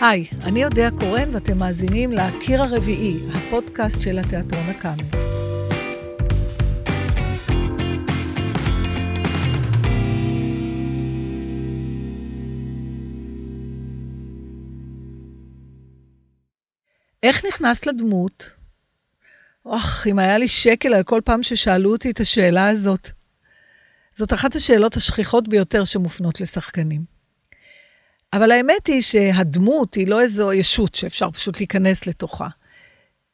היי, אני אודיה קורן ואתם מאזינים ל"קיר הרביעי", הפודקאסט של התיאטרון הקאמל. איך נכנסת לדמות? אוח, אם היה לי שקל על כל פעם ששאלו אותי את השאלה הזאת. זאת אחת השאלות השכיחות ביותר שמופנות לשחקנים. אבל האמת היא שהדמות היא לא איזו ישות שאפשר פשוט להיכנס לתוכה.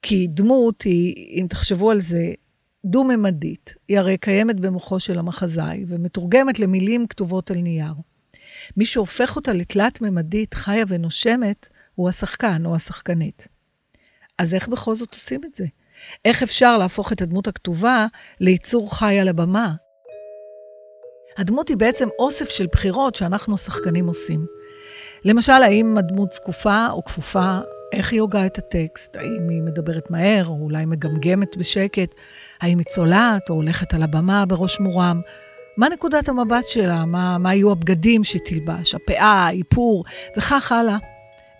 כי דמות היא, אם תחשבו על זה, דו-ממדית. היא הרי קיימת במוחו של המחזאי ומתורגמת למילים כתובות על נייר. מי שהופך אותה לתלת-ממדית, חיה ונושמת, הוא השחקן או השחקנית. אז איך בכל זאת עושים את זה? איך אפשר להפוך את הדמות הכתובה ליצור חי על הבמה? הדמות היא בעצם אוסף של בחירות שאנחנו השחקנים עושים. למשל, האם הדמות זקופה או כפופה, איך היא הוגה את הטקסט, האם היא מדברת מהר, או אולי מגמגמת בשקט, האם היא צולעת או הולכת על הבמה בראש מורם, מה נקודת המבט שלה, מה, מה יהיו הבגדים שתלבש, הפאה, האיפור, וכך הלאה.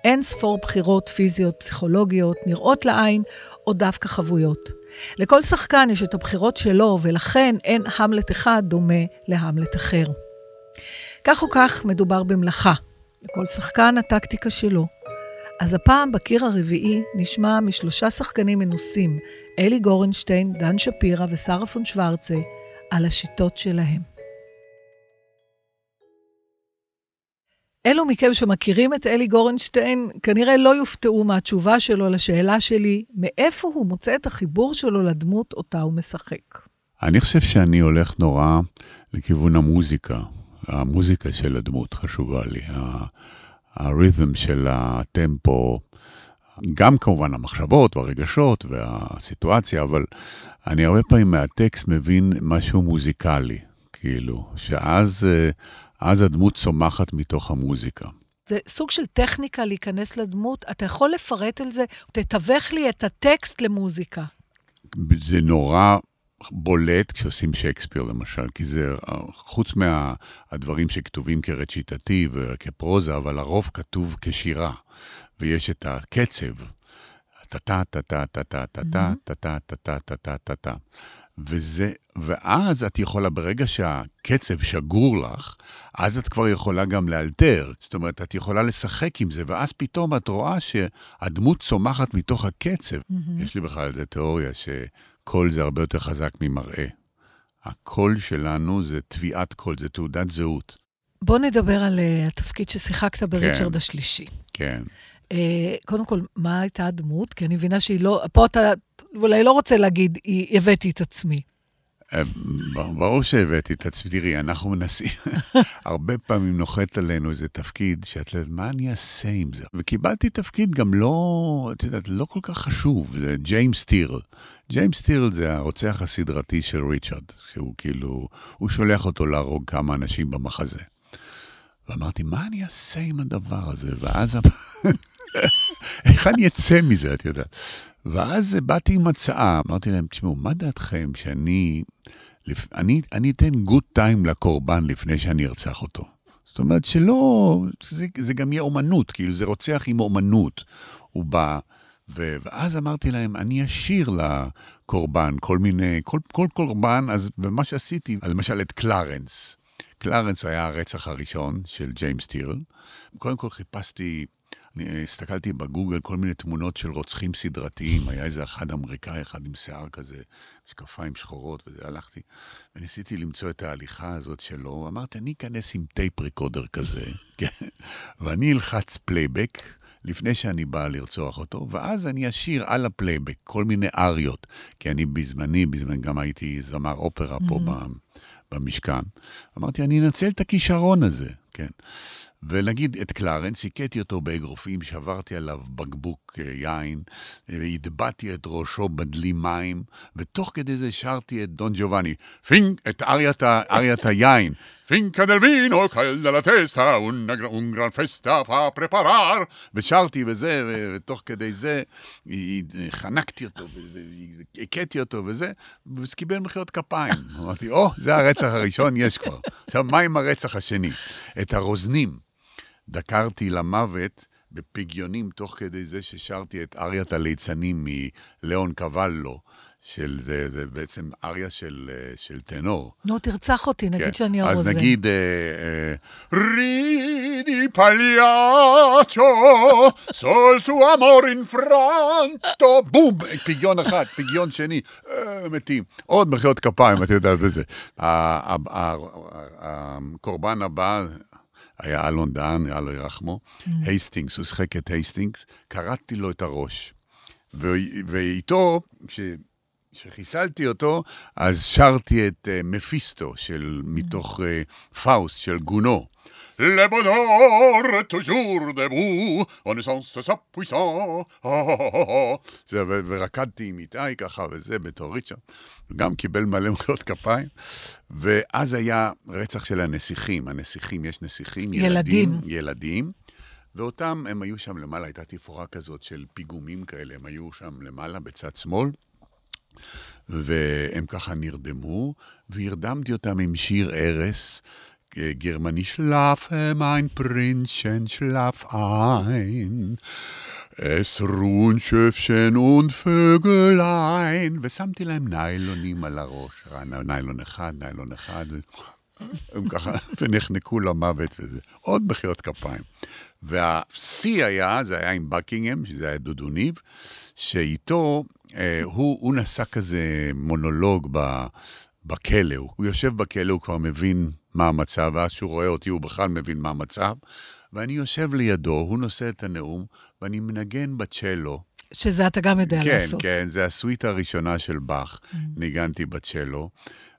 אין ספור בחירות פיזיות, פסיכולוגיות, נראות לעין, או דווקא חבויות. לכל שחקן יש את הבחירות שלו, ולכן אין המלט אחד דומה להמלט אחר. כך או כך, מדובר במלאכה, לכל שחקן הטקטיקה שלו. אז הפעם בקיר הרביעי נשמע משלושה שחקנים מנוסים, אלי גורנשטיין, דן שפירא ושרה פון שוורצה, על השיטות שלהם. אלו מכם שמכירים את אלי גורנשטיין, כנראה לא יופתעו מהתשובה שלו לשאלה שלי, מאיפה הוא מוצא את החיבור שלו לדמות אותה הוא משחק. אני חושב שאני הולך נורא לכיוון המוזיקה. המוזיקה של הדמות חשובה לי, הרית'ם של הטמפו, גם כמובן המחשבות והרגשות והסיטואציה, אבל אני הרבה פעמים מהטקסט מבין משהו מוזיקלי, כאילו, שאז אז הדמות צומחת מתוך המוזיקה. זה סוג של טכניקה להיכנס לדמות. אתה יכול לפרט על זה? תתווך לי את הטקסט למוזיקה. זה נורא בולט כשעושים שייקספיר למשל, כי זה חוץ מהדברים מה, שכתובים כרציטטיב וכפרוזה, אבל הרוב כתוב כשירה, ויש את הקצב, טה-טה-טה-טה-טה-טה-טה, טה-טה-טה-טה-טה-טה. וזה, ואז את יכולה, ברגע שהקצב שגור לך, אז את כבר יכולה גם לאלתר. זאת אומרת, את יכולה לשחק עם זה, ואז פתאום את רואה שהדמות צומחת מתוך הקצב. Mm-hmm. יש לי בכלל איזה תיאוריה ש... קול זה הרבה יותר חזק ממראה. הקול שלנו זה תביעת קול, זה תעודת זהות. בוא נדבר על uh, התפקיד ששיחקת בריצ'רד כן, השלישי. כן. Uh, קודם כל, מה הייתה הדמות? כי אני מבינה שהיא לא... פה אתה אולי לא רוצה להגיד, הבאתי את עצמי. אה, ברור שהבאתי את עצמי. תראי, אנחנו מנסים, הרבה פעמים נוחת עלינו איזה תפקיד שאת יודעת, מה אני אעשה עם זה? וקיבלתי תפקיד גם לא, את יודעת, לא כל כך חשוב, זה ג'יימס טירל. ג'יימס טירל זה הרוצח הסדרתי של ריצ'רד, שהוא כאילו, הוא שולח אותו להרוג כמה אנשים במחזה. ואמרתי, מה אני אעשה עם הדבר הזה? ואז, איך אני אצא מזה, את יודעת? ואז באתי עם הצעה, אמרתי להם, תשמעו, מה דעתכם שאני אני, אני אתן גוד טיים לקורבן לפני שאני ארצח אותו. זאת אומרת שלא, זה, זה גם יהיה אומנות, כאילו זה רוצח עם אומנות. הוא בא, ו, ואז אמרתי להם, אני אשאיר לקורבן כל מיני, כל, כל קורבן, אז, ומה שעשיתי, למשל את קלרנס. קלרנס היה הרצח הראשון של ג'יימס טירל. קודם כל חיפשתי אני הסתכלתי בגוגל כל מיני תמונות של רוצחים סדרתיים, היה איזה אחד אמריקאי, אחד עם שיער כזה, משקפיים שחורות, וזה, הלכתי, וניסיתי למצוא את ההליכה הזאת שלו, אמרתי, אני אכנס עם טייפ ריקודר כזה, כן, ואני אלחץ פלייבק. לפני שאני בא לרצוח אותו, ואז אני אשיר על הפלייבק כל מיני אריות, כי אני בזמני, בזמן גם הייתי זמר אופרה פה mm-hmm. במשכן. אמרתי, אני אנצל את הכישרון הזה, כן. ונגיד את קלרנס, הכיתי אותו באגרופים, שברתי עליו בקבוק אה, יין, והטבעתי את ראשו בדלי מים, ותוך כדי זה שרתי את דון ג'ובאני, פינק, את אריית, היין. קל דלה טסטה, un gran festa fa preparar, ושרתי וזה, ותוך כדי זה חנקתי אותו, הכיתי אותו וזה, וזה קיבל מחיאות כפיים. אמרתי, או, oh, זה הרצח הראשון, יש כבר. עכשיו, מה עם הרצח השני? את הרוזנים. דקרתי למוות בפגיונים תוך כדי זה ששרתי את אריית הליצנים מליאון קבלו. של זה, זה בעצם אריה של, אה, של טנור. נו, תרצח אותי, נגיד כן. שאני הרוזן. אז נגיד, אה, אה, רידי פליאצ'ו, סולטו אמור אין פרנטו, בום, פגיון אחד, פגיון שני, מתים. עוד מחיאות כפיים, אתה יודע, וזה. הקורבן הבא... היה אלון דהן, אללה ירחמו, הייסטינגס, הוא שחק את הייסטינגס, קרעתי לו את הראש. ואיתו, כש... כשחיסלתי אותו, אז שרתי את uh, מפיסטו, של, מתוך uh, פאוסט, של גונו. Le bonheur est toujours debout, on est sans sa puissant, ורקדתי עם איתי ככה וזה בתור ריצ'רד, גם קיבל מלא מחיאות כפיים, ואז היה רצח של הנסיכים, הנסיכים, יש נסיכים, ילדים, ילדים ואותם, הם היו שם למעלה, הייתה תפאורה כזאת של פיגומים כאלה, הם היו שם למעלה בצד שמאל. והם ככה נרדמו, והרדמתי אותם עם שיר ערש. גרמני שלף מיין פרינצ'ן שלף ein. Es ruhen Schöfchen und Vögelein. ושמתי להם ניילונים על הראש, ניילון אחד, ניילון אחד, הם ככה, ונחנקו למוות וזה. עוד מחיאות כפיים. והשיא היה, זה היה עם בקינגהם, שזה היה דודו ניב, שאיתו אה, הוא, הוא נשא כזה מונולוג ב, בכלא. הוא יושב בכלא, הוא כבר מבין מה המצב, ואז כשהוא רואה אותי הוא בכלל מבין מה המצב. ואני יושב לידו, הוא נושא את הנאום, ואני מנגן בצ'לו. שזה אתה גם יודע כן, לעשות. כן, כן, זה הסוויטה הראשונה של באך, mm. ניגנתי בצ'לו,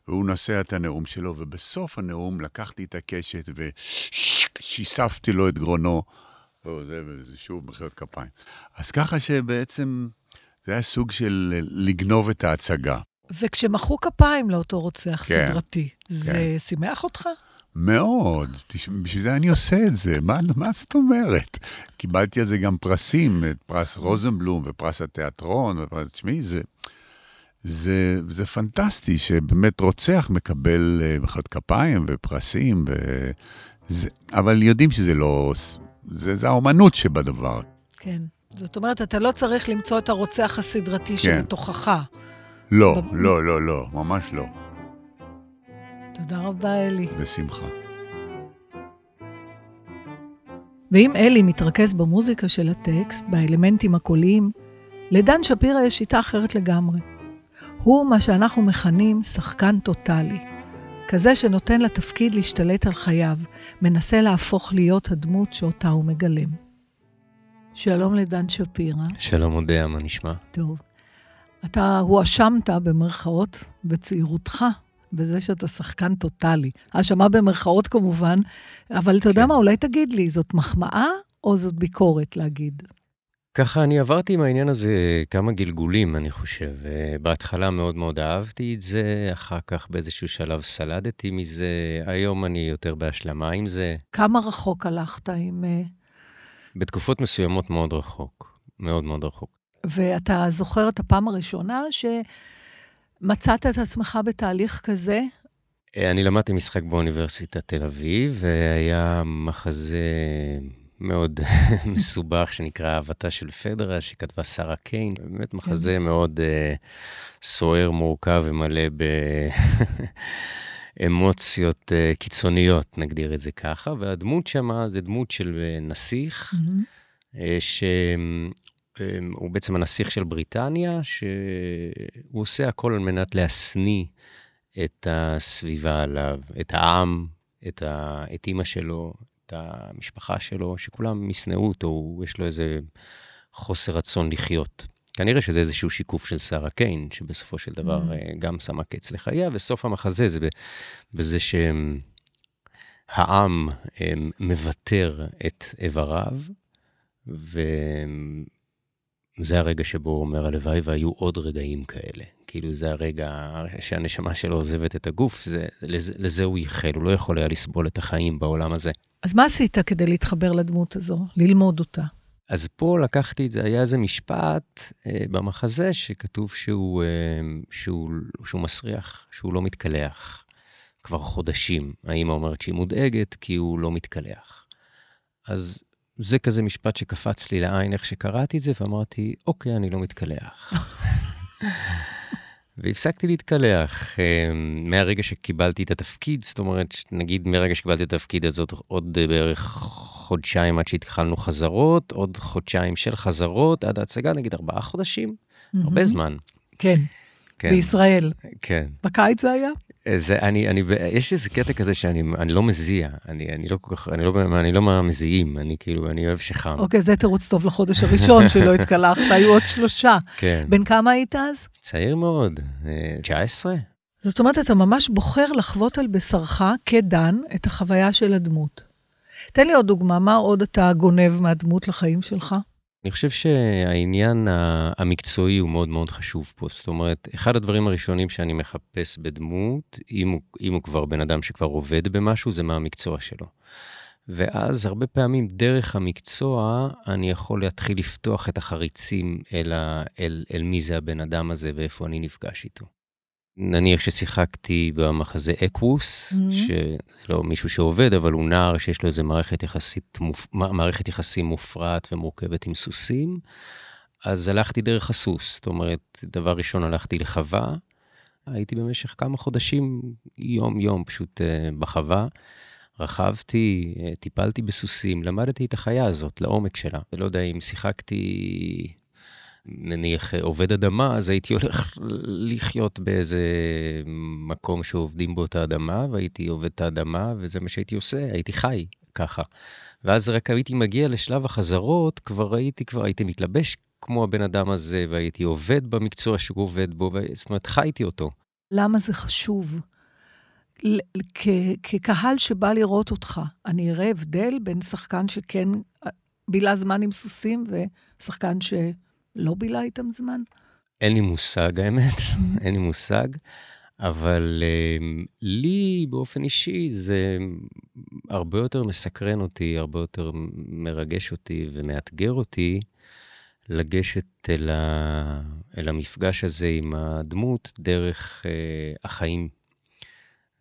והוא נושא את הנאום שלו, ובסוף הנאום לקחתי את הקשת ושיספתי לו את גרונו. וזה, וזה שוב מחיאות כפיים. אז ככה שבעצם זה היה סוג של לגנוב את ההצגה. וכשמחאו כפיים לאותו רוצח כן, סדרתי, זה כן. שימח אותך? מאוד, בשביל זה אני עושה את זה, מה, מה זאת אומרת? קיבלתי על זה גם פרסים, את פרס רוזנבלום ופרס התיאטרון, תשמעי, זה, זה, זה פנטסטי שבאמת רוצח מקבל אה, מחיאות כפיים ופרסים, וזה, אבל יודעים שזה לא, זה, זה האומנות שבדבר. כן. זאת אומרת, אתה לא צריך למצוא את הרוצח הסדרתי כן. שבתוכך. לא, ב... לא, לא, לא, ממש לא. תודה רבה, אלי. בשמחה. ואם אלי מתרכז במוזיקה של הטקסט, באלמנטים הקוליים, לדן שפירא יש שיטה אחרת לגמרי. הוא מה שאנחנו מכנים שחקן טוטאלי. כזה שנותן לתפקיד להשתלט על חייו, מנסה להפוך להיות הדמות שאותה הוא מגלם. שלום לדן שפירא. שלום אודיה, מה נשמע? טוב. אתה הואשמת במרכאות בצעירותך בזה שאתה שחקן טוטאלי. האשמה במרכאות כמובן, אבל אתה כן. יודע מה, אולי תגיד לי, זאת מחמאה או זאת ביקורת להגיד? ככה אני עברתי עם העניין הזה כמה גלגולים, אני חושב. בהתחלה מאוד מאוד אהבתי את זה, אחר כך באיזשהו שלב סלדתי מזה, היום אני יותר בהשלמה עם זה. כמה רחוק הלכת עם... אה, בתקופות מסוימות מאוד רחוק, מאוד מאוד רחוק. ואתה זוכר את הפעם הראשונה שמצאת את עצמך בתהליך כזה? אה, אני למדתי משחק באוניברסיטת תל אביב, והיה מחזה מאוד מסובך שנקרא אהבתה של פדרה, שכתבה שרה קיין, באמת מחזה כן. מאוד uh, סוער, מורכב ומלא ב... אמוציות uh, קיצוניות, נגדיר את זה ככה, והדמות שמה זה דמות של נסיך, uh, שהוא בעצם הנסיך של בריטניה, שהוא עושה הכל על מנת להשניא את הסביבה עליו, את העם, את, ה... את אימא שלו, את המשפחה שלו, שכולם ישנאו אותו, יש לו איזה חוסר רצון לחיות. כנראה שזה איזשהו שיקוף של שרה קיין, שבסופו של דבר mm. אה, גם שמה קץ לחייה, וסוף המחזה זה בזה שהעם מוותר את איבריו, וזה הרגע שבו הוא אומר, הלוואי והיו עוד רגעים כאלה. כאילו זה הרגע שהנשמה שלו עוזבת את הגוף, זה, לזה, לזה הוא ייחל, הוא לא יכול היה לסבול את החיים בעולם הזה. אז מה עשית כדי להתחבר לדמות הזו, ללמוד אותה? אז פה לקחתי את זה, היה איזה משפט אה, במחזה שכתוב שהוא, אה, שהוא, שהוא מסריח, שהוא לא מתקלח כבר חודשים. האמא אומרת שהיא מודאגת כי הוא לא מתקלח. אז זה כזה משפט שקפץ לי לעין איך שקראתי את זה, ואמרתי, אוקיי, אני לא מתקלח. והפסקתי להתקלח אה, מהרגע שקיבלתי את התפקיד, זאת אומרת, נגיד מרגע שקיבלתי את התפקיד הזאת, עוד בערך חודשיים עד שהתחלנו חזרות, עוד חודשיים של חזרות, עד ההצגה, נגיד ארבעה חודשים, הרבה זמן. כן, כן, בישראל. כן. בקיץ זה היה? זה, אני, אני, יש איזה קטע כזה שאני אני לא מזיע, אני, אני לא כל כך, אני לא, אני לא מהמזיעים, אני כאילו, אני אוהב שחם. אוקיי, זה תירוץ טוב לחודש הראשון שלא התקלחת, היו עוד שלושה. כן. בן כמה היית אז? צעיר מאוד, אה, 19? זאת אומרת, אתה ממש בוחר לחוות על בשרך, כדן, את החוויה של הדמות. תן לי עוד דוגמה, מה עוד אתה גונב מהדמות לחיים שלך? אני חושב שהעניין המקצועי הוא מאוד מאוד חשוב פה. זאת אומרת, אחד הדברים הראשונים שאני מחפש בדמות, אם הוא, אם הוא כבר בן אדם שכבר עובד במשהו, זה מה המקצוע שלו. ואז הרבה פעמים דרך המקצוע, אני יכול להתחיל לפתוח את החריצים אל, ה, אל, אל מי זה הבן אדם הזה ואיפה אני נפגש איתו. נניח ששיחקתי במחזה אקווס, Mhm. שלא מישהו שעובד, אבל הוא נער שיש לו איזה מערכת, יחסית, מופ... מערכת יחסים מופרעת ומורכבת עם סוסים, אז הלכתי דרך הסוס. זאת אומרת, דבר ראשון הלכתי לחווה, הייתי במשך כמה חודשים, יום-יום פשוט uh, בחווה. רכבתי, uh, טיפלתי בסוסים, למדתי את החיה הזאת לעומק שלה. ולא יודע אם שיחקתי נניח עובד אדמה, אז הייתי הולך לחיות באיזה מקום שעובדים בו את האדמה, והייתי עובד את האדמה, וזה מה שהייתי עושה, הייתי חי ככה. ואז רק הייתי מגיע לשלב החזרות, כבר הייתי, כבר הייתי מתלבש כמו הבן אדם הזה, והייתי עובד במקצוע שהוא עובד בו. זאת אומרת, חייתי אותו. למה זה חשוב? כ- כקהל שבא לראות אותך, אני אראה הבדל בין שחקן שכן אה, בילה זמן עם סוסים ושחקן שלא בילה איתם זמן? אין לי מושג, האמת, אין לי מושג, אבל um, לי באופן אישי זה הרבה יותר מסקרן אותי, הרבה יותר מרגש אותי ומאתגר אותי לגשת אל, ה... אל המפגש הזה עם הדמות דרך uh, החיים,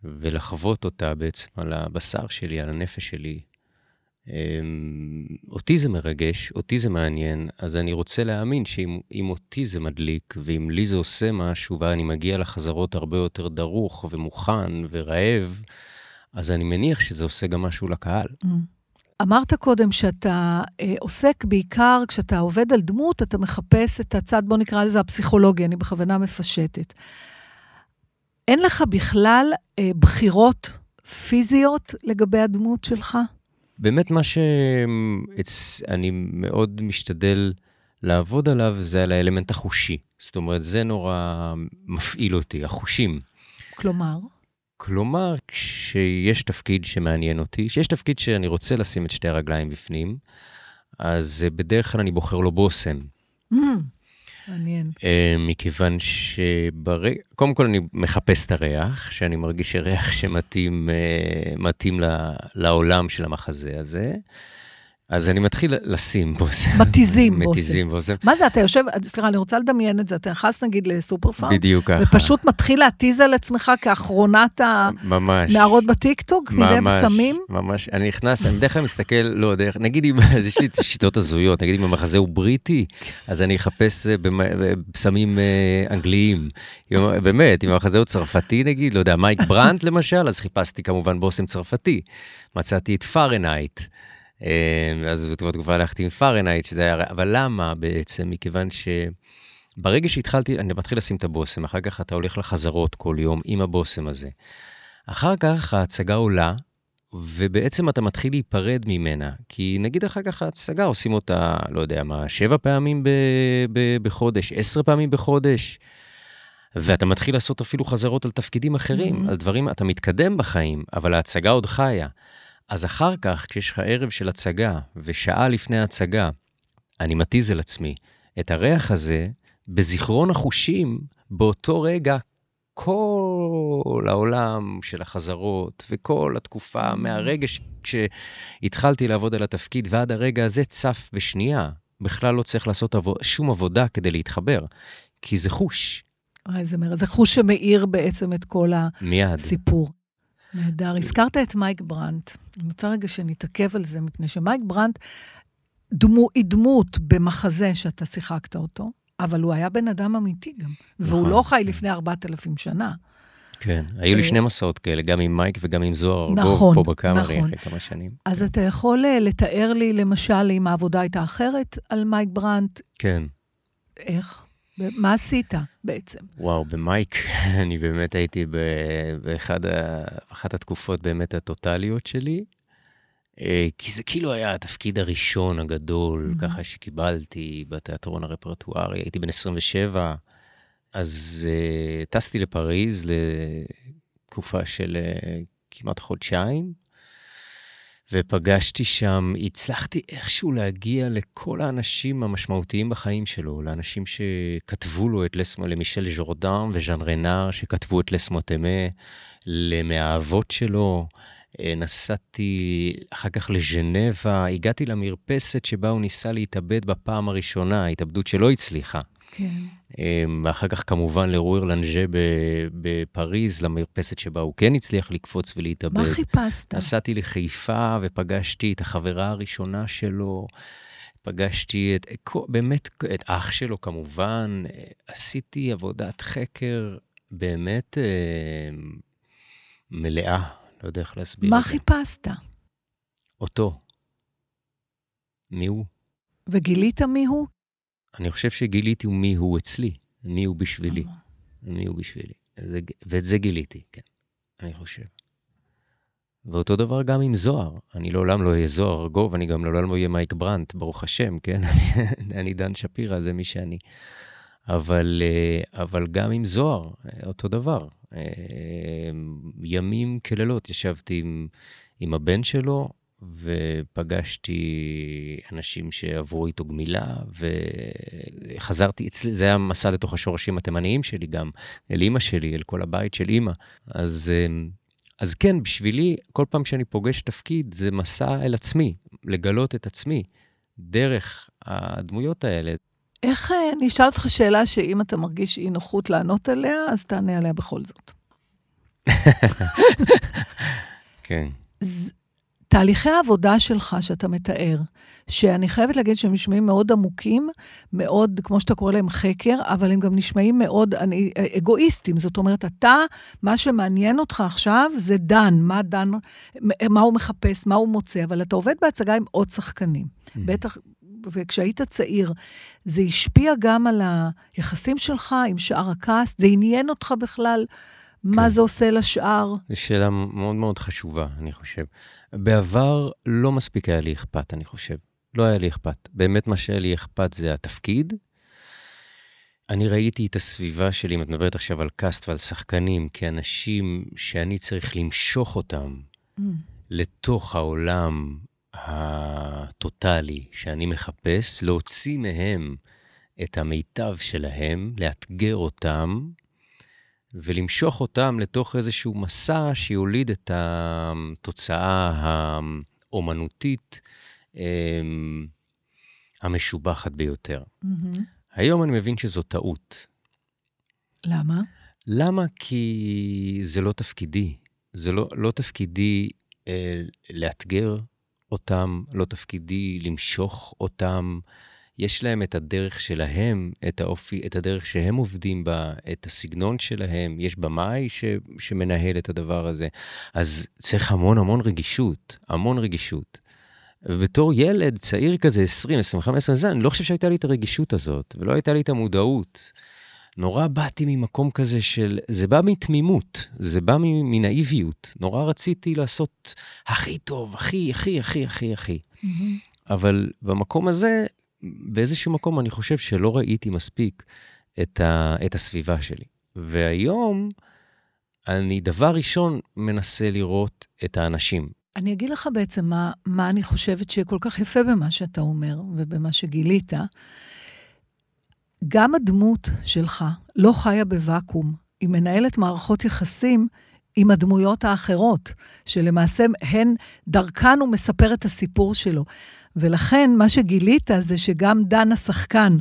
ולחוות אותה בעצם על הבשר שלי, על הנפש שלי. Um, אותי זה מרגש, אותי זה מעניין, אז אני רוצה להאמין שאם אם אותי זה מדליק, ואם לי זה עושה משהו, ואני מגיע לחזרות הרבה יותר דרוך ומוכן ורעב, אז אני מניח שזה עושה גם משהו לקהל. אמרת קודם שאתה אה, עוסק בעיקר, כשאתה עובד על דמות, אתה מחפש את הצד, בוא נקרא לזה הפסיכולוגי, אני בכוונה מפשטת. אין לך בכלל אה, בחירות פיזיות לגבי הדמות שלך? באמת מה שאני מאוד משתדל לעבוד עליו זה על האלמנט החושי. זאת אומרת, זה נורא מפעיל אותי, החושים. כלומר? כלומר, כשיש תפקיד שמעניין אותי, כשיש תפקיד שאני רוצה לשים את שתי הרגליים בפנים, אז בדרך כלל אני בוחר לו בושם. Mm, מעניין. אה, מכיוון שברגע, קודם כל אני מחפש את הריח, שאני מרגיש שריח שמתאים אה, לעולם של המחזה הזה. אז אני מתחיל לשים בושם. מתיזים בושם. מתיזים בושם. מה זה, אתה יושב, סליחה, אני רוצה לדמיין את זה, אתה נכנס נגיד לסופר פארם, בדיוק ככה. ופשוט מתחיל להתיז על עצמך כאחרונת. הנערות בטיקטוק, מביני בשמים? ממש, אני נכנס, אני בדרך כלל מסתכל, לא, דרך, נגיד אם, יש לי שיטות הזויות, נגיד אם המחזה הוא בריטי, אז אני אחפש בשמים אנגליים. באמת, אם המחזה הוא צרפתי נגיד, לא יודע, מייק ברנט למשל, אז חיפשתי כמובן בושם צרפתי. מצאתי את פארנייט. אז בתקופה הלכתי עם פארנייט, שזה היה... אבל למה בעצם? מכיוון שברגע שהתחלתי, אני מתחיל לשים את הבושם, אחר כך אתה הולך לחזרות כל יום עם הבושם הזה. אחר כך ההצגה עולה, ובעצם אתה מתחיל להיפרד ממנה. כי נגיד אחר כך ההצגה עושים אותה, לא יודע מה, שבע פעמים ב- ב- בחודש, עשר פעמים בחודש. ואתה מתחיל לעשות אפילו חזרות על תפקידים אחרים, mm-hmm. על דברים, אתה מתקדם בחיים, אבל ההצגה עוד חיה. אז אחר כך, כשיש לך ערב של הצגה, ושעה לפני ההצגה, אני מתיז על עצמי את הריח הזה, בזיכרון החושים, באותו רגע, כל העולם של החזרות, וכל התקופה, מהרגע שהתחלתי לעבוד על התפקיד ועד הרגע הזה, צף בשנייה. בכלל לא צריך לעשות עבוד, שום עבודה כדי להתחבר, כי זה חוש. וואי, זה, זה חוש שמאיר בעצם את כל מיד. הסיפור. נהדר. הזכרת את מייק ברנט. אני רוצה רגע שנתעכב על זה, מפני שמייק ברנט דמו, היא דמות במחזה שאתה שיחקת אותו, אבל הוא היה בן אדם אמיתי גם. והוא נכון. לא חי לפני 4,000 שנה. כן, היו לי אה, שני מסעות כאלה, גם עם מייק וגם עם זוהר ארגוב, נכון, פה בקאמרי נכון. אחרי כמה שנים. אז כן. אתה יכול אה, לתאר לי, למשל, אם העבודה הייתה אחרת על מייק ברנט, כן. איך? מה עשית בעצם? וואו, במייק, אני באמת הייתי ב- באחד ה- באחת התקופות באמת הטוטליות שלי. אה, כי זה כאילו היה התפקיד הראשון הגדול, Mhm. ככה שקיבלתי בתיאטרון הרפרטוארי, הייתי בן 27, אז uh, טסתי לפריז לתקופה של uh, כמעט חודשיים, ופגשתי שם, הצלחתי איכשהו להגיע לכל האנשים המשמעותיים בחיים שלו, לאנשים שכתבו לו את לסמו, למישל ז'ורדן וז'אן רנר, שכתבו את לסמוטמה, למאהבות שלו. אה, נסעתי אחר כך לז'נבה, הגעתי למרפסת שבה הוא ניסה להתאבד בפעם הראשונה, התאבדות שלא הצליחה. כן. אה, ואחר כך כמובן לרויר לנג'ה ב- בפריז, למרפסת שבה הוא כן הצליח לקפוץ ולהתאבד. מה חיפשת? נסעתי לחיפה ופגשתי את החברה הראשונה שלו, פגשתי את, באמת, את אח שלו כמובן, עשיתי עבודת חקר באמת אה, מלאה, לא יודע איך להסביר מה. חיפשת? אותו. מי הוא? וגילית מי הוא? אני חושב שגיליתי מי הוא אצלי, מי הוא בשבילי. מי הוא בשבילי. זה, ואת זה גיליתי, כן, אני חושב. ואותו דבר גם עם זוהר. אני לעולם לא אהיה זוהר ארגוב, אני גם לעולם לא אהיה מייק ברנט, ברוך השם, כן? אני, אני דן שפירא, זה מי שאני. אבל, אה, אבל גם עם זוהר, אה, אותו דבר. אה, ימים כלילות ישבתי עם, עם הבן שלו, ופגשתי אנשים שעברו איתו גמילה, וחזרתי אצלי, זה היה מסע לתוך השורשים התימניים שלי גם, אל אימא שלי, אל כל הבית של אימא. אז, אז כן, בשבילי, כל פעם שאני פוגש תפקיד, זה מסע אל עצמי, לגלות את עצמי, דרך הדמויות האלה. איך, אה, אני אשאל אותך שאלה שאם אתה מרגיש אי נוחות לענות עליה, אז תענה עליה בכל זאת. כן. תהליכי העבודה שלך שאתה מתאר, שאני חייבת להגיד שהם נשמעים מאוד עמוקים, מאוד, כמו שאתה קורא להם, חקר, אבל הם גם נשמעים מאוד אני, אגואיסטים. זאת אומרת, אתה, מה שמעניין אותך עכשיו זה דן, מה דן, מה הוא מחפש, מה הוא מוצא, אבל אתה עובד בהצגה עם עוד שחקנים. בטח, וכשהיית צעיר, זה השפיע גם על היחסים שלך עם שאר הקאסט? זה עניין אותך בכלל? מה כן. זה עושה לשאר? זו שאלה מאוד מאוד חשובה, אני חושב. בעבר לא מספיק היה לי אכפת, אני חושב. לא היה לי אכפת. באמת מה שהיה לי אכפת זה התפקיד. אני ראיתי את הסביבה שלי, אם את מדברת עכשיו על קאסט ועל שחקנים, כאנשים שאני צריך למשוך אותם Mm. לתוך העולם הטוטלי שאני מחפש, להוציא מהם את המיטב שלהם, לאתגר אותם, ולמשוך אותם לתוך איזשהו מסע שיוליד את התוצאה האומנותית אמ, המשובחת ביותר. מהמם. היום אני מבין שזו טעות. למה? למה? כי זה לא תפקידי. זה לא, לא תפקידי אה, לאתגר אותם, לא תפקידי למשוך אותם. יש להם את הדרך שלהם, את האופי, את הדרך שהם עובדים בה, את הסגנון שלהם. יש במאי ש, שמנהל את הדבר הזה. אז צריך המון המון רגישות, המון רגישות. ובתור ילד צעיר כזה, 20, 25, 20, זה, אני לא חושב שהייתה לי את הרגישות הזאת, ולא הייתה לי את המודעות. נורא באתי ממקום כזה של, זה בא מתמימות, זה בא מנאיביות. נורא רציתי לעשות הכי טוב, הכי, הכי, הכי, הכי, הכי. מהמם. אבל במקום הזה, באיזשהו מקום אני חושב שלא ראיתי מספיק את, ה, את הסביבה שלי. והיום, אני דבר ראשון מנסה לראות את האנשים. אני אגיד לך בעצם מה, מה אני חושבת שכל כך יפה במה שאתה אומר ובמה שגילית. גם הדמות שלך לא חיה בוואקום, היא מנהלת מערכות יחסים עם הדמויות האחרות, שלמעשה הן, דרכן הוא מספר את הסיפור שלו. ולכן מה שגילית זה שגם דן השחקן,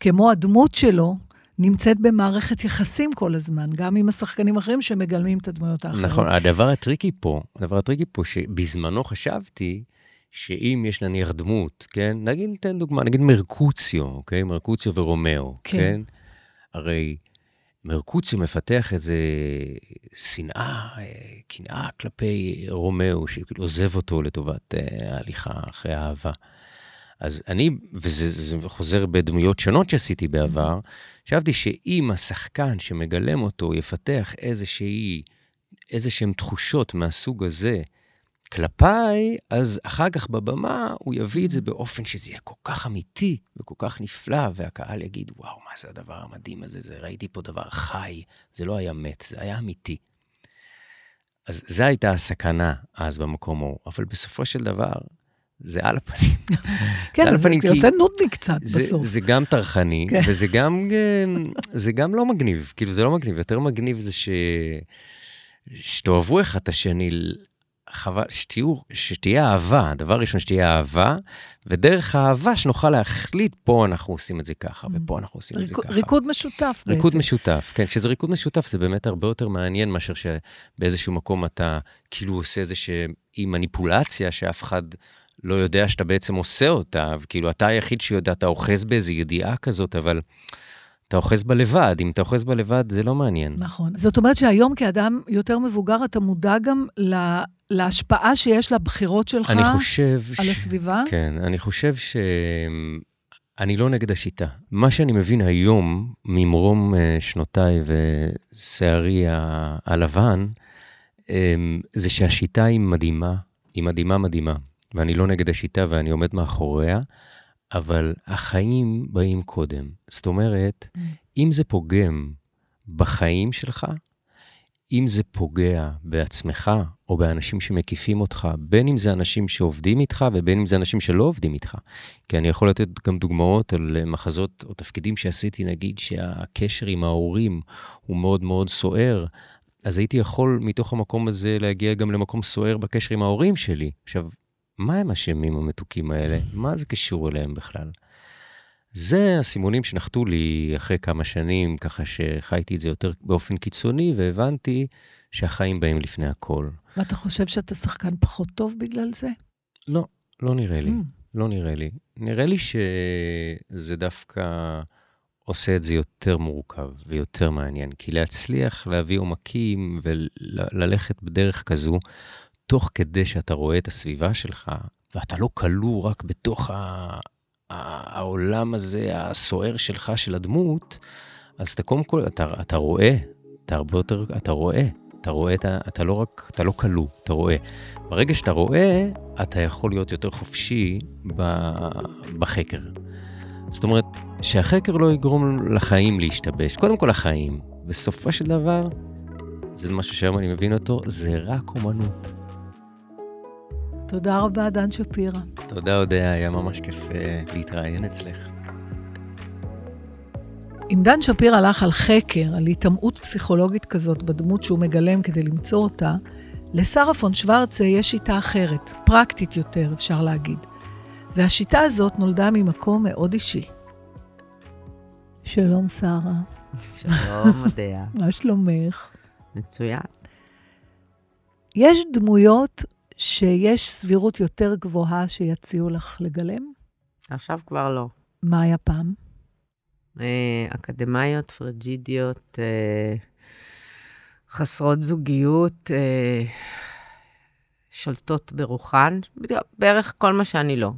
כמו הדמות שלו, נמצאת במערכת יחסים כל הזמן, גם עם השחקנים האחרים שמגלמים את הדמויות האחרות. נכון, הדבר הטריקי פה, הדבר הטריקי פה, שבזמנו חשבתי שאם יש נניח דמות, כן? נגיד, ניתן דוגמה, נגיד מרקוציו, אוקיי? מרקוציו ורומאו, כן? כן? הרי מרקוציו מפתח איזה שנאה, אה, קנאה כלפי רומאו, שכאילו עוזב אותו לטובת אה, ההליכה אחרי האהבה. אז אני, וזה חוזר בדמויות שונות שעשיתי בעבר, חשבתי שאם השחקן שמגלם אותו יפתח איזושהי, איזשהן תחושות מהסוג הזה כלפיי, אז אחר כך בבמה הוא יביא את זה באופן שזה יהיה כל כך אמיתי וכל כך נפלא, והקהל יגיד, וואו, מה זה הדבר המדהים הזה? זה, ראיתי פה דבר חי, זה לא היה מת, זה היה אמיתי. אז זו הייתה הסכנה אז במקום ההוא, אבל בסופו של דבר, זה על הפנים. כן, זה יוצא נודני קצת זה, בסוף. זה גם טרחני, כן. וזה גם, זה גם לא מגניב. כאילו, זה לא מגניב, יותר מגניב זה ש... שתאהבו אחד את השני, חבל, שתהיו, שתהיה אהבה, דבר ראשון שתהיה אהבה, ודרך האהבה שנוכל להחליט, פה אנחנו עושים את זה ככה, mm. ופה אנחנו עושים ריק, את זה ככה. ריקוד משותף בעצם. ריקוד משותף, כן. כשזה ריקוד משותף זה באמת הרבה יותר מעניין מאשר שבאיזשהו מקום אתה כאילו עושה איזושהי מניפולציה שאף אחד לא יודע שאתה בעצם עושה אותה, וכאילו אתה היחיד שיודע, אתה אוחז באיזו ידיעה כזאת, אבל אתה אוחז בה לבד. אם אתה אוחז בה לבד, זה לא מעניין. נכון. זאת אומרת שהיום כאדם יותר מבוגר, אתה מודע גם לה, להשפעה שיש לבחירות שלך אני חושב על ש... הסביבה? כן, אני חושב ש... אני לא נגד השיטה. מה שאני מבין היום, ממרום אה, שנותיי ושערי הלבן, אמ, זה שהשיטה היא מדהימה, היא מדהימה מדהימה. ואני לא נגד השיטה ואני עומד מאחוריה, אבל החיים באים קודם. זאת אומרת, mm. אם זה פוגם בחיים שלך, אם זה פוגע בעצמך או באנשים שמקיפים אותך, בין אם זה אנשים שעובדים איתך ובין אם זה אנשים שלא עובדים איתך. כי אני יכול לתת גם דוגמאות על מחזות או תפקידים שעשיתי, נגיד שהקשר עם ההורים הוא מאוד מאוד סוער, אז הייתי יכול מתוך המקום הזה להגיע גם למקום סוער בקשר עם ההורים שלי. עכשיו, מה הם אשמים המתוקים האלה? מה זה קשור אליהם בכלל? זה הסימונים שנחתו לי אחרי כמה שנים, ככה שחייתי את זה יותר באופן קיצוני, והבנתי שהחיים באים לפני הכל. ואתה חושב שאתה שחקן פחות טוב בגלל זה? לא, לא נראה לי. Mm. לא נראה לי. נראה לי שזה דווקא עושה את זה יותר מורכב ויותר מעניין, כי להצליח להביא עומקים וללכת בדרך כזו, תוך כדי שאתה רואה את הסביבה שלך, ואתה לא כלוא רק בתוך ה... העולם הזה, הסוער שלך, של הדמות, אז אתה קודם כל, אתה, אתה רואה, אתה הרבה יותר, אתה רואה, אתה רואה, אתה, אתה לא רק, אתה לא כלוא, אתה רואה. ברגע שאתה רואה, אתה יכול להיות יותר חופשי בחקר. זאת אומרת, שהחקר לא יגרום לחיים להשתבש. קודם כל החיים. בסופו של דבר, זה משהו שהיום אני מבין אותו, זה רק אומנות. תודה רבה, דן שפירא. תודה, אודיה, היה ממש כיף uh, להתראיין אצלך. אם דן שפירא הלך על חקר, על היטמעות פסיכולוגית כזאת בדמות שהוא מגלם כדי למצוא אותה, לשרה פון שוורצה יש שיטה אחרת, פרקטית יותר, אפשר להגיד. והשיטה הזאת נולדה ממקום מאוד אישי. שלום, שרה. שלום, אודיה. מה שלומך? מצוין. יש דמויות שיש סבירות יותר גבוהה שיציעו לך לגלם? עכשיו כבר לא. מה היה פעם? אה, אקדמאיות, פרג'ידיות, אה, חסרות זוגיות, אה, שולטות ברוחן, בערך כל מה שאני לא.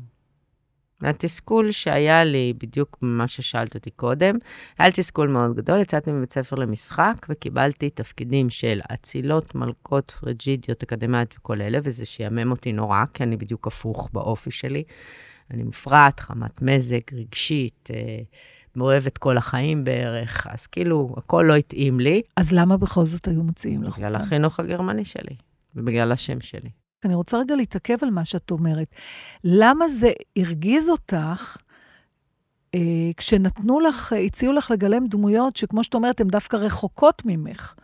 והתסכול שהיה לי, בדיוק ממה ששאלת אותי קודם, היה לי תסכול מאוד גדול, יצאתי מבית ספר למשחק וקיבלתי תפקידים של אצילות, מלכות, פרג'ידיות, אקדמיות וכל אלה, וזה שיאמם אותי נורא, כי אני בדיוק הפוך באופי שלי. אני מופרעת, חמת מזג, רגשית, אה, מאוהבת כל החיים בערך, אז כאילו, הכל לא התאים לי. אז למה בכל זאת היו מציעים לך? בגלל החינוך הגרמני שלי, ובגלל השם שלי. אני רוצה רגע להתעכב על מה שאת אומרת. למה זה הרגיז אותך אה, כשנתנו לך, הציעו לך לגלם דמויות שכמו שאת אומרת, הן דווקא רחוקות ממך?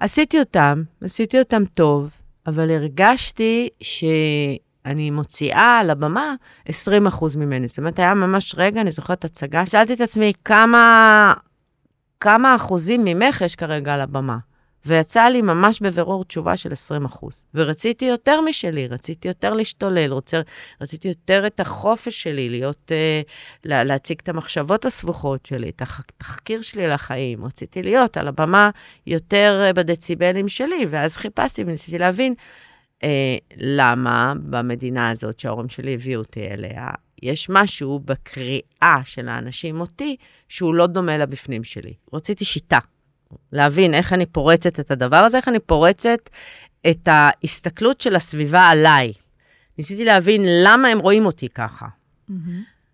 עשיתי אותם, עשיתי אותם טוב, אבל הרגשתי שאני מוציאה על הבמה 20% ממני. זאת אומרת, היה ממש רגע, אני זוכרת הצגה, שאלתי את עצמי כמה כמה אחוזים ממך יש כרגע על הבמה. ויצא לי ממש בבירור תשובה של 20 אחוז. ורציתי יותר משלי, רציתי יותר להשתולל, רוצה, רציתי יותר את החופש שלי, להיות, uh, לה, להציג את המחשבות הסבוכות שלי, את התחקיר שלי לחיים. רציתי להיות על הבמה יותר uh, בדציבלים שלי, ואז חיפשתי וניסיתי להבין uh, למה במדינה הזאת שההורים שלי הביאו אותי אליה, יש משהו בקריאה של האנשים אותי שהוא לא דומה לבפנים שלי. רציתי שיטה. להבין איך אני פורצת את הדבר הזה, איך אני פורצת את ההסתכלות של הסביבה עליי. ניסיתי להבין למה הם רואים אותי ככה.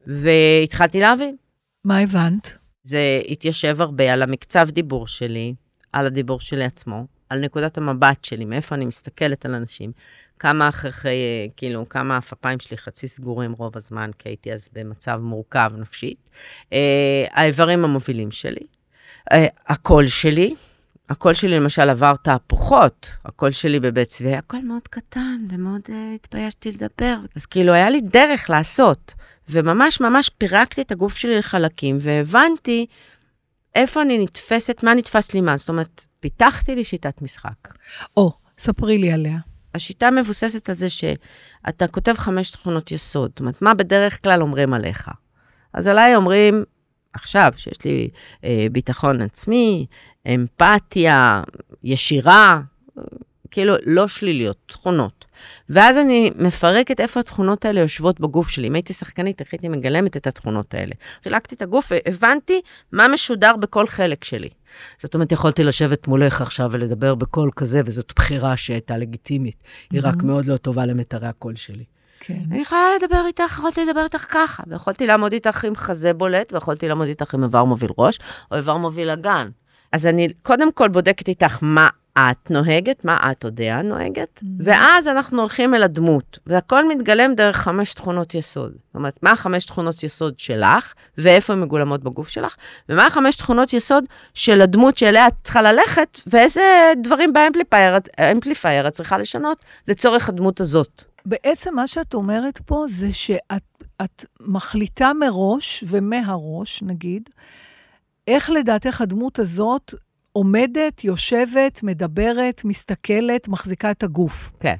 והתחלתי להבין. מה הבנת? זה התיישב הרבה על המקצב דיבור שלי, על הדיבור שלי עצמו, על נקודת המבט שלי, מאיפה אני מסתכלת על אנשים, כמה אחרי, כאילו, כמה הפפיים שלי חצי סגורים רוב הזמן, כי הייתי אז במצב מורכב נפשית. אה, האיברים המובילים שלי, אה, הקול שלי, הקול שלי למשל עבר תהפוכות, הקול שלי בבית צבי, הקול מאוד קטן ומאוד uh, התביישתי לדבר. אז כאילו היה לי דרך לעשות, וממש ממש פירקתי את הגוף שלי לחלקים, והבנתי איפה אני נתפסת, מה נתפס לי מה. זאת אומרת, פיתחתי לי שיטת משחק. או, ספרי לי עליה. השיטה מבוססת על זה שאתה כותב חמש תכונות יסוד. זאת אומרת, מה בדרך כלל אומרים עליך? אז עליי אומרים, עכשיו, שיש לי אה, ביטחון עצמי, אמפתיה, ישירה, כאילו לא שליליות, תכונות. ואז אני מפרקת איפה התכונות האלה יושבות בגוף שלי. אם הייתי שחקנית, איך הייתי מגלמת את התכונות האלה. חילקתי את הגוף והבנתי מה משודר בכל חלק שלי. זאת אומרת, יכולתי לשבת מולך עכשיו ולדבר בקול כזה, וזאת בחירה שהייתה לגיטימית. היא רק מאוד לא טובה למיתרי הקול שלי. כן. אני יכולה לדבר איתך, יכולתי לדבר איתך ככה, ויכולתי לעמוד איתך עם חזה בולט, ויכולתי לעמוד איתך עם איבר מוביל ראש, או איבר מוביל אגן. אז אני קודם כל בודקת איתך מה את נוהגת, מה את יודע נוהגת, mm-hmm. ואז אנחנו הולכים אל הדמות, והכל מתגלם דרך חמש תכונות יסוד. זאת אומרת, מה החמש תכונות יסוד שלך, ואיפה הן מגולמות בגוף שלך, ומה החמש תכונות יסוד של הדמות שאליה את צריכה ללכת, ואיזה דברים באמפליפייר את צריכה לשנות לצורך הדמות הזאת. בעצם מה שאת אומרת פה זה שאת מחליטה מראש, ומהראש נגיד, איך לדעתך הדמות הזאת עומדת, יושבת, מדברת, מסתכלת, מחזיקה את הגוף. כן.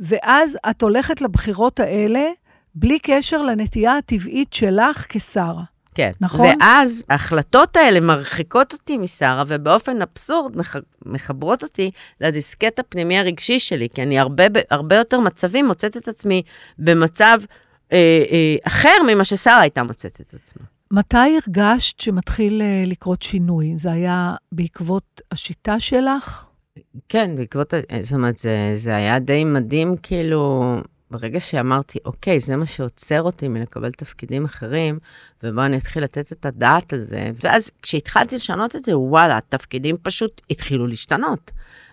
ואז את הולכת לבחירות האלה בלי קשר לנטייה הטבעית שלך כשרה. כן. נכון? ואז ההחלטות האלה מרחיקות אותי משרה, ובאופן אבסורד מח... מחברות אותי לדיסקט הפנימי הרגשי שלי, כי אני הרבה, הרבה יותר מצבים מוצאת את עצמי במצב אה, אה, אחר ממה ששרה הייתה מוצאת את עצמה. מתי הרגשת שמתחיל אה, לקרות שינוי? זה היה בעקבות השיטה שלך? כן, בעקבות, זאת אומרת, זה, זה היה די מדהים, כאילו, ברגע שאמרתי, אוקיי, זה מה שעוצר אותי מלקבל תפקידים אחרים, ובואו אני אתחיל לתת את הדעת על זה. ואז כשהתחלתי לשנות את זה, וואלה, התפקידים פשוט התחילו להשתנות.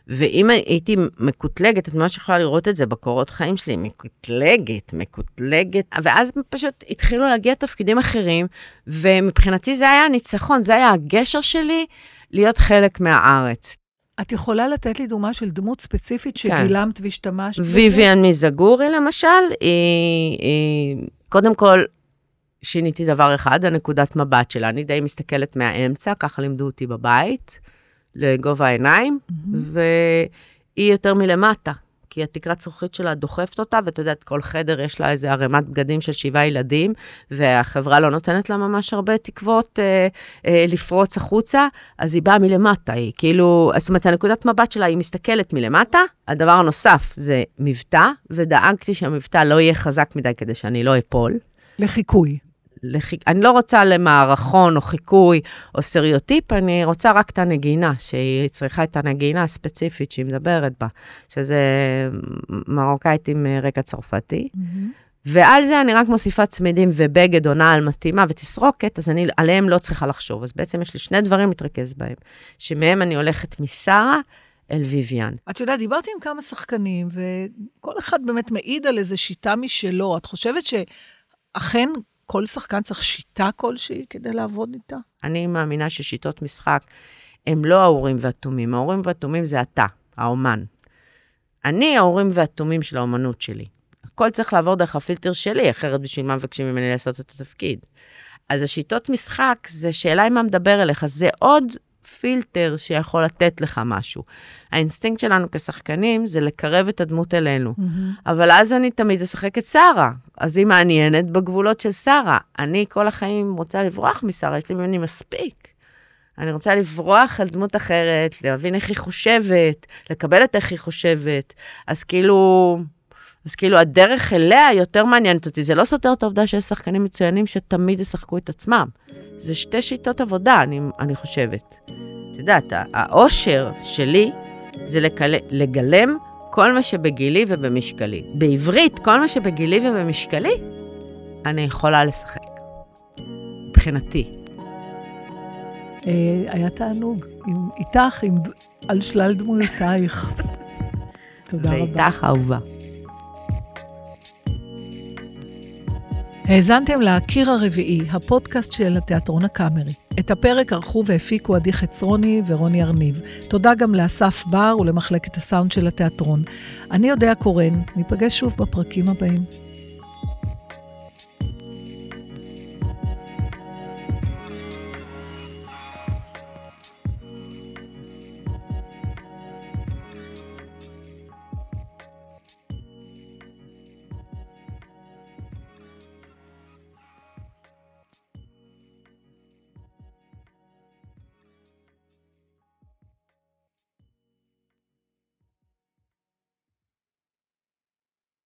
ואם הייתי מקוטלגת, את ממש יכולה לראות את זה בקורות חיים שלי, מקוטלגת, מקוטלגת, ואז פשוט התחילו להגיע תפקידים אחרים, ומבחינתי זה היה הניצחון, זה היה הגשר שלי להיות חלק מהארץ. את יכולה לתת לי דוגמה של דמות ספציפית כן. שגילמת כן. והשתמשת? ויויאן מזגורי, למשל, היא, היא, קודם כל, שיניתי דבר אחד, הנקודת מבט שלה. אני די מסתכלת מהאמצע, ככה לימדו אותי בבית. לגובה העיניים, mm-hmm. והיא יותר מלמטה, כי התקרת זכוכית שלה דוחפת אותה, ואת יודעת, כל חדר יש לה איזה ערימת בגדים של שבעה ילדים, והחברה לא נותנת לה ממש הרבה תקוות אה, אה, לפרוץ החוצה, אז היא באה מלמטה, היא כאילו, זאת אומרת, הנקודת מבט שלה, היא מסתכלת מלמטה. הדבר הנוסף זה מבטא, ודאגתי שהמבטא לא יהיה חזק מדי כדי שאני לא אפול. לחיקוי. לחיק... אני לא רוצה למערכון או חיקוי או סטריאוטיפ, אני רוצה רק את הנגינה, שהיא צריכה את הנגינה הספציפית שהיא מדברת בה, שזה מרוקאית עם אה, רקע צרפתי. Mm-hmm. ועל זה אני רק מוסיפה צמידים ובגד או נעל מתאימה ותסרוקת, אז אני עליהם לא צריכה לחשוב. אז בעצם יש לי שני דברים להתרכז בהם, שמהם אני הולכת משרה אל ויויאן. את יודעת, דיברתי עם כמה שחקנים, וכל אחד באמת מעיד על איזו שיטה משלו. את חושבת שאכן כל שחקן צריך שיטה כלשהי כדי לעבוד איתה? אני מאמינה ששיטות משחק הם לא האורים והתומים. האורים והתומים זה אתה, האומן. אני האורים והתומים של האומנות שלי. הכל צריך לעבור דרך הפילטר שלי, אחרת בשביל מה מבקשים ממני לעשות את התפקיד. אז השיטות משחק זה שאלה אם מה מדבר אליך, זה עוד פילטר שיכול לתת לך משהו. האינסטינקט שלנו כשחקנים זה לקרב את הדמות אלינו. אבל אז אני תמיד אשחק את שרה, אז היא מעניינת בגבולות של שרה. אני כל החיים רוצה לברוח משרה, יש לי ממני מספיק. אני רוצה לברוח על דמות אחרת, להבין איך היא חושבת, לקבל את איך היא חושבת. אז כאילו, אז כאילו הדרך אליה יותר מעניינת אותי. זה לא סותר את העובדה שיש שחקנים מצוינים שתמיד ישחקו את עצמם. זה שתי שיטות עבודה, אני, אני חושבת. את יודעת, האושר שלי זה לקל... לגלם כל מה שבגילי ובמשקלי. בעברית, כל מה שבגילי ובמשקלי, אני יכולה לשחק. מבחינתי. אה, היה תענוג עם, איתך, עם, על שלל דמויותייך. תודה רבה. ואיתך אהובה. האזנתם ל"הקיר הרביעי", הפודקאסט של התיאטרון הקאמרי. את הפרק ערכו והפיקו עדי חצרוני ורוני ארניב. תודה גם לאסף בר ולמחלקת הסאונד של התיאטרון. אני יודע קורן, ניפגש שוב בפרקים הבאים.